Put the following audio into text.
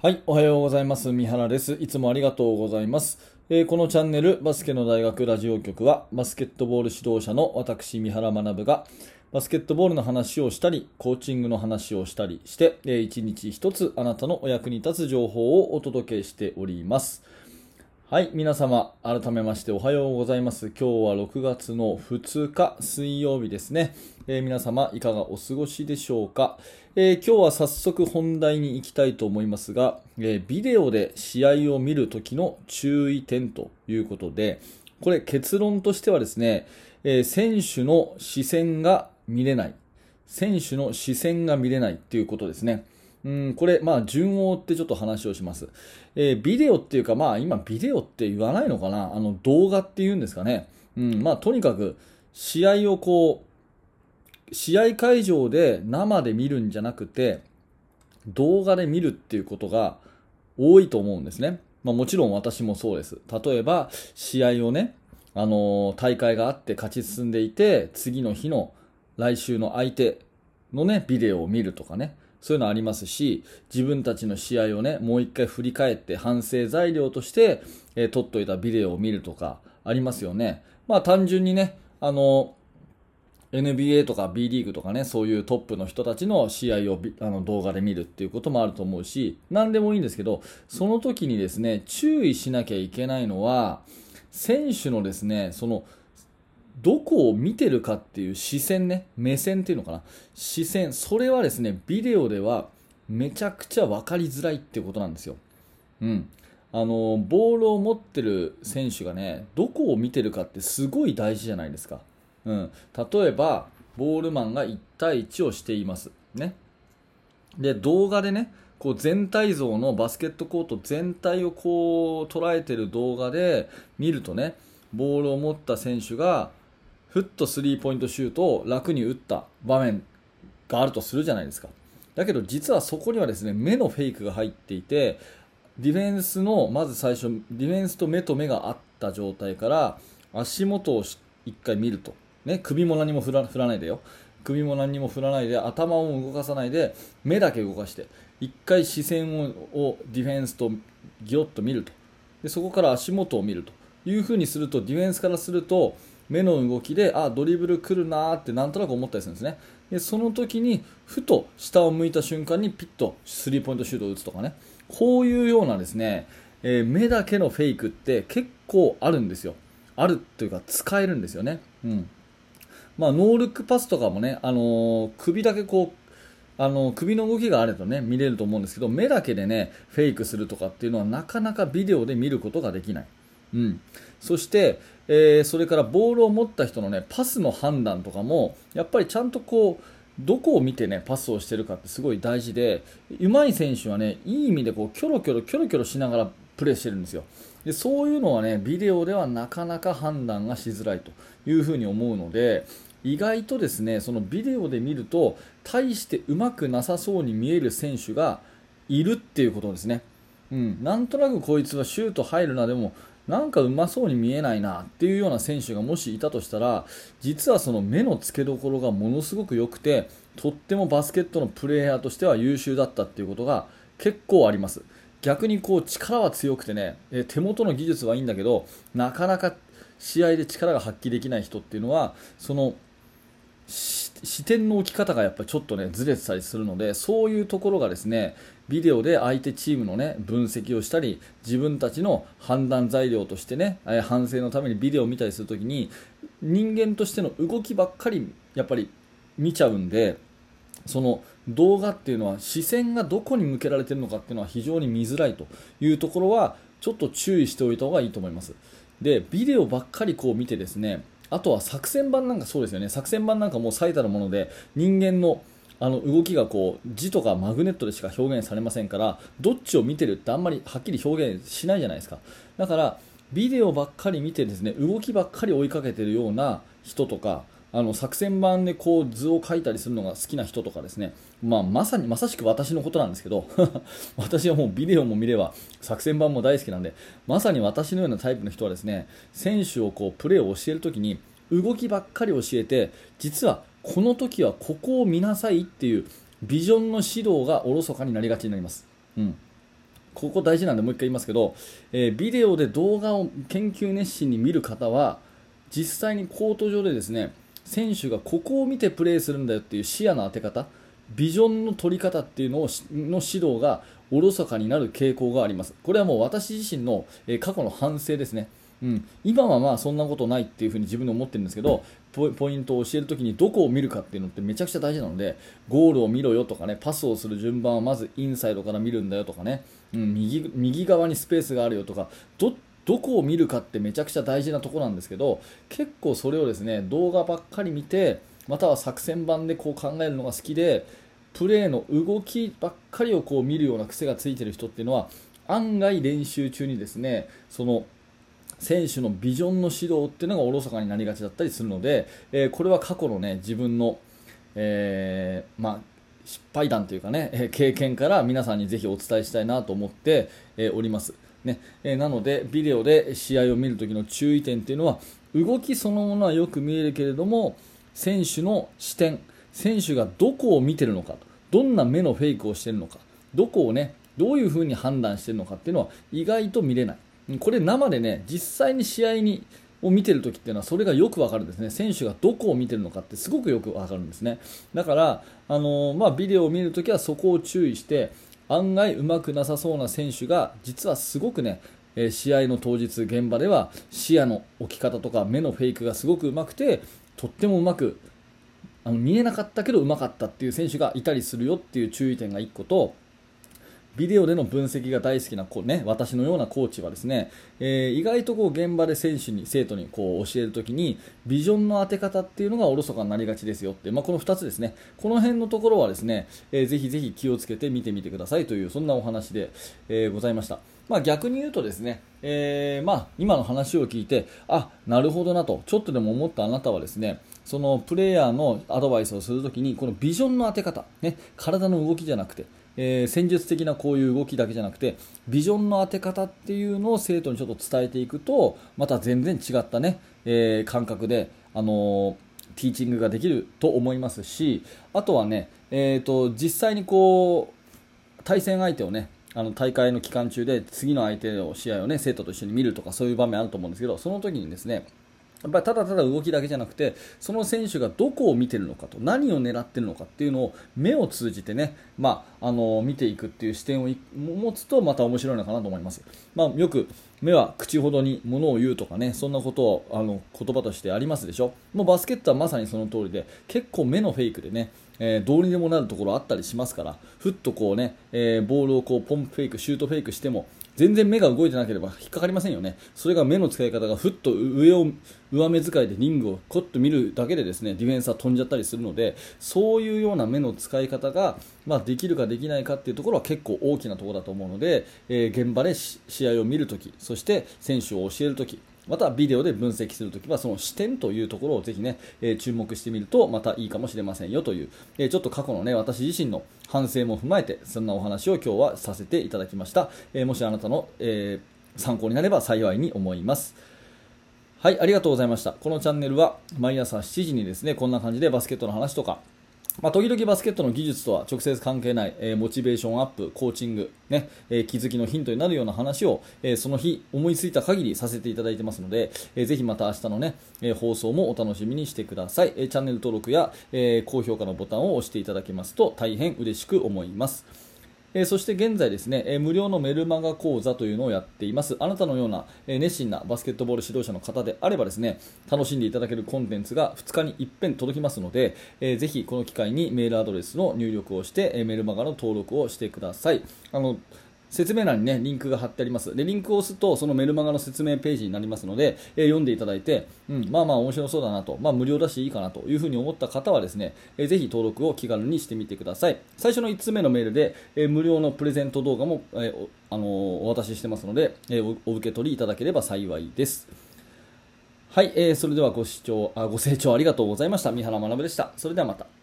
はい、おはようございます。三原です。いつもありがとうございます。えーこのチャンネル、バスケの大学ラジオ局は、バスケットボール指導者の私、三原学が、バスケットボールの話をしたり、コーチングの話をしたりして、えー一日一つあなたのお役に立つ情報をお届けしております。はい、皆様、改めましておはようございます。今日は6月の2日、水曜日ですね。えー皆様、いかがお過ごしでしょうか、えー今日は早速本題に行きたいと思いますが、えービデオで試合を見るときの注意点ということで、これ結論としてはですね、え選手の視線が見れない。選手の視線が見れないっていうことですね。うん、これ、まあ、順を追ってちょっと話をします。えービデオっていうか、まあ、今、ビデオって言わないのかな？あの、動画って言うんですかね？うん、まあ、とにかく、試合をこう、試合会場で生で見るんじゃなくて、動画で見るっていうことが多いと思うんですね。まあ、もちろん私もそうです。例えば、試合をね、あのー大会があって勝ち進んでいて、次の日の来週の相手のね、ビデオを見るとかね、そういうのありますし、自分たちの試合をね、もう一回振り返って反省材料として、えー撮っといたビデオを見るとかありますよね。まあ単純にね、あの NBA とか B リーグとかね、そういうトップの人たちの試合をあの動画で見るっていうこともあると思うし、何でもいいんですけど、その時にですね、注意しなきゃいけないのは、選手のですね、その、どこを見てるかっていう視線ね、目線っていうのかな、視線、それはですね、ビデオではめちゃくちゃ分かりづらいってことなんですよ。うん。あの、ボールを持ってる選手がね、どこを見てるかってすごい大事じゃないですか。うん。例えば、ボールマンが1対1をしています。ね。で、動画でね、こう全体像のバスケットコート全体をこう捉えてる動画で見るとね、ボールを持った選手が、ふっとスリーポイントシュートを楽に打った場面があるとするじゃないですか。だけど実はそこにはですね、目のフェイクが入っていて、ディフェンスの、まず最初、ディフェンスと目と目があった状態から、足元を一回見ると。ね、首も何も振ら振らないでよ。首も何も振らないで、頭を動かさないで、目だけ動かして、一回視線ををディフェンスとギョッと見ると。で、そこから足元を見るというふうにすると、ディフェンスからすると、目の動きで、あ、ドリブル来るなーってなんとなく思ったりするんですね。で、その時に、ふと下を向いた瞬間にピッとスリーポイントシュートを打つとかね。こういうようなですね、えー目だけのフェイクって結構あるんですよ。あるというか使えるんですよね。うん。まあ、ノールックパスとかもね、あのー首だけこう、あの首の動きがあるとね、見れると思うんですけど、目だけでね、フェイクするとかっていうのはなかなかビデオで見ることができない。うん。そして、えーそれからボールを持った人のね、パスの判断とかも、やっぱりちゃんとこう、どこを見てね、パスをしてるかってすごい大事で、上手い選手はね、いい意味でこう、キョロキョロ、キョロキョロしながらプレーしてるんですよ。で、そういうのはね、ビデオではなかなか判断がしづらいというふうに思うので、意外とですね、そのビデオで見ると、大して上手くなさそうに見える選手がいるっていうことですね。うん、なんとなくこいつはシュート入るな、でも、なんかうまそうに見えないなっていうような選手がもしいたとしたら、実はその目の付けどころがものすごく良くて、とってもバスケットのプレーヤーとしては優秀だったっていうことが結構あります。逆にこう力は強くてね、え手元の技術はいいんだけど、なかなか試合で力が発揮できない人っていうのは、その視点の置き方がやっぱりちょっとねずれてたりするのでそういうところがですねビデオで相手チームのね分析をしたり自分たちの判断材料としてね反省のためにビデオを見たりするときに人間としての動きばっかりやっぱり見ちゃうんでその動画っていうのは視線がどこに向けられているのかっていうのは非常に見づらいというところはちょっと注意しておいた方がいいと思います。でビデオばっかりこう見てですねあとは作戦版なんかそうですよね。作戦版なんかもう最たるもので人間のあの動きがこう字とかマグネットでしか表現されませんからどっちを見てるってあんまりはっきり表現しないじゃないですか。だからビデオばっかり見てですね動きばっかり追いかけてるような人とかあの作戦版でこう図を描いたりするのが好きな人とかですね、まあ、まさにまさしく私のことなんですけど 私はもうビデオも見れば作戦版も大好きなんでまさに私のようなタイプの人はですね選手をこうプレーを教えるときに動きばっかり教えて実はこの時はここを見なさいっていうビジョンの指導がおろそかになりがちになります。うんここ大事なんでもう一回言いますけど、えー、ビデオで動画を研究熱心に見る方は実際にコート上でですね選手がここを見てプレーするんだよっていう視野の当て方ビジョンの取り方っていうのをの指導がおろそかになる傾向があります。これはもう私自身の、え、過去の反省ですね。うん、今はまあそんなことないっていうふに自分で思ってるんですけどポイントを教えるときにどこを見るかっていうのってめちゃくちゃ大事なのでゴールを見ろよとかねパスをする順番はまずインサイドから見るんだよとかね、うん、右右側にスペースがあるよとかどどこを見るかってめちゃくちゃ大事なとこなんですけど結構それをですね動画ばっかり見てまたは作戦版でこう考えるのが好きでプレーの動きばっかりをこう見るような癖がついてる人っていうのは案外練習中にですねその選手のビジョンの指導っていうのがおろそかになりがちだったりするので、えー、これは過去のね自分の、えー、まあ、失敗談というかね経験から皆さんにぜひお伝えしたいなと思って、え、おります。ねえなので、ビデオで試合を見るときの注意点というのは動きそのものはよく見えるけれども選手の視点選手がどこを見てるのかどんな目のフェイクをしているのかどこをねどういうふうに判断しているのかっていうのは意外と見れないこれ生でね、実際に試合にを見てるときっていうのはそれがよくわかるんですね。選手がどこを見てるのかってすごくよくわかるんですね。だから、あの、まあ、ビデオを見るときはそこを注意して、案外うまくなさそうな選手が実はすごくね、え試合の当日現場では視野の置き方とか目のフェイクがすごくうまくてとってもうまくあの見えなかったけどうまかったっていう選手がいたりするよっていう注意点が1個とビデオでの分析が大好きなこう、ね、私のようなコーチはですね、えー、意外とこう現場で選手に生徒にこう教えるときにビジョンの当て方っていうのがおろそかになりがちですよって、まあ、この2つですねこの辺のところはですね、えー、ぜひぜひ気をつけて見てみてくださいというそんなお話で、えー、ございました。まあ、逆に言うとですね、えー、まあ、今の話を聞いてあなるほどなとちょっとでも思ったあなたはですねそのプレイヤーのアドバイスをするときにこのビジョンの当て方、ね、体の動きじゃなくてえー、戦術的なこういう動きだけじゃなくてビジョンの当て方っていうのを生徒にちょっと伝えていくとまた全然違ったね、えー、感覚で、あのー、ティーチングができると思いますしあとはね、えーと、実際にこう対戦相手をねあの大会の期間中で次の相手の試合をね生徒と一緒に見るとかそういう場面あると思うんですけどその時にですねやっぱりただただ動きだけじゃなくてその選手がどこを見てるのかと何を狙ってるのかっていうのを目を通じてね、まあ、あの見ていくっていう視点を持つとまた面白いのかなと思います、まあ、よく目は口ほどにものを言うとかねそんなことをあの言葉としてありますでしょ。もうバスケットはまさにその通りで結構目のフェイクでねえー、どうにでもなるところあったりしますからふっとこうね、えー、ボールをこうポンプフェイクシュートフェイクしても全然目が動いてなければ引っかかりませんよね。それが目の使い方がふっと上を、上目遣いでリングをコッと見るだけでですね、ディフェンスは飛んじゃったりするので、そういうような目の使い方が、まあ、できるかできないかっていうところは結構大きなところだと思うので、えー、現場で試合を見るとき、そして選手を教えるとき、またビデオで分析するときはその視点というところをぜひね、え、注目してみるとまたいいかもしれませんよという、え、ちょっと過去のね私自身の反省も踏まえてそんなお話を今日はさせていただきました、え、もしあなたの、え参考になれば幸いに思いますはい、ありがとうございました。このチャンネルは毎朝7時にですね、こんな感じでバスケットの話とか、まあ、時々バスケットの技術とは直接関係ない、えー、モチベーションアップ、コーチング、ねえー、気づきのヒントになるような話を、えー、その日思いついた限りさせていただいてますので、えー、ぜひまた明日の、ねえ放送もお楽しみにしてください、えチャンネル登録や、え高評価のボタンを押していただけますと大変嬉しく思います。えそして現在ですね、え無料のメルマガ講座というのをやっています。あなたのような、え熱心なバスケットボール指導者の方であればですね、楽しんでいただけるコンテンツが2日に一遍届きますので、えー、ぜひこの機会にメールアドレスの入力をして、えメルマガの登録をしてください。あの説明欄にね、リンクが貼ってあります。で、リンクを押すと、そのメルマガの説明ページになりますので、えー、読んでいただいて、うん、まあまあ面白そうだなと、まあ無料だしいいかなというふうに思った方はですね、えー、ぜひ登録を気軽にしてみてください。最初の5つ目のメールで、えー、無料のプレゼント動画も、えー、あの、お渡ししてますので、え、お受け取りいただければ幸いです。はい、えー、それではご視聴あ、ご清聴ありがとうございました。三原学でした。それではまた。